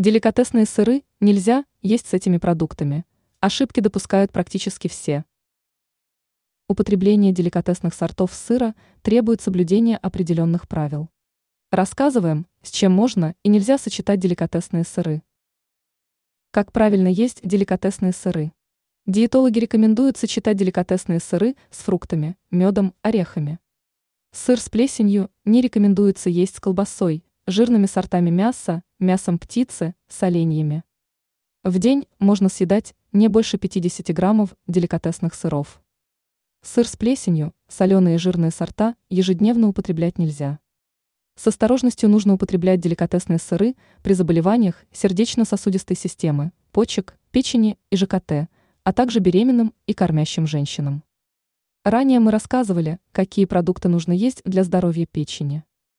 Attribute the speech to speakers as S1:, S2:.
S1: Деликатесные сыры нельзя есть с этими продуктами. Ошибки допускают практически все. Употребление деликатесных сортов сыра требует соблюдения определенных правил. Рассказываем, с чем можно и нельзя сочетать деликатесные сыры. Как правильно есть деликатесные сыры? Диетологи рекомендуют сочетать деликатесные сыры с фруктами, медом, орехами. Сыр с плесенью не рекомендуется есть с колбасой, жирными сортами мяса, мясом птицы, соленьями. В день можно съедать не больше 50 граммов деликатесных сыров. Сыр с плесенью, соленые и жирные сорта ежедневно употреблять нельзя. С осторожностью нужно употреблять деликатесные сыры при заболеваниях сердечно-сосудистой системы, почек, печени и ЖКТ, а также беременным и кормящим женщинам. Ранее мы рассказывали, какие продукты нужно есть для здоровья печени.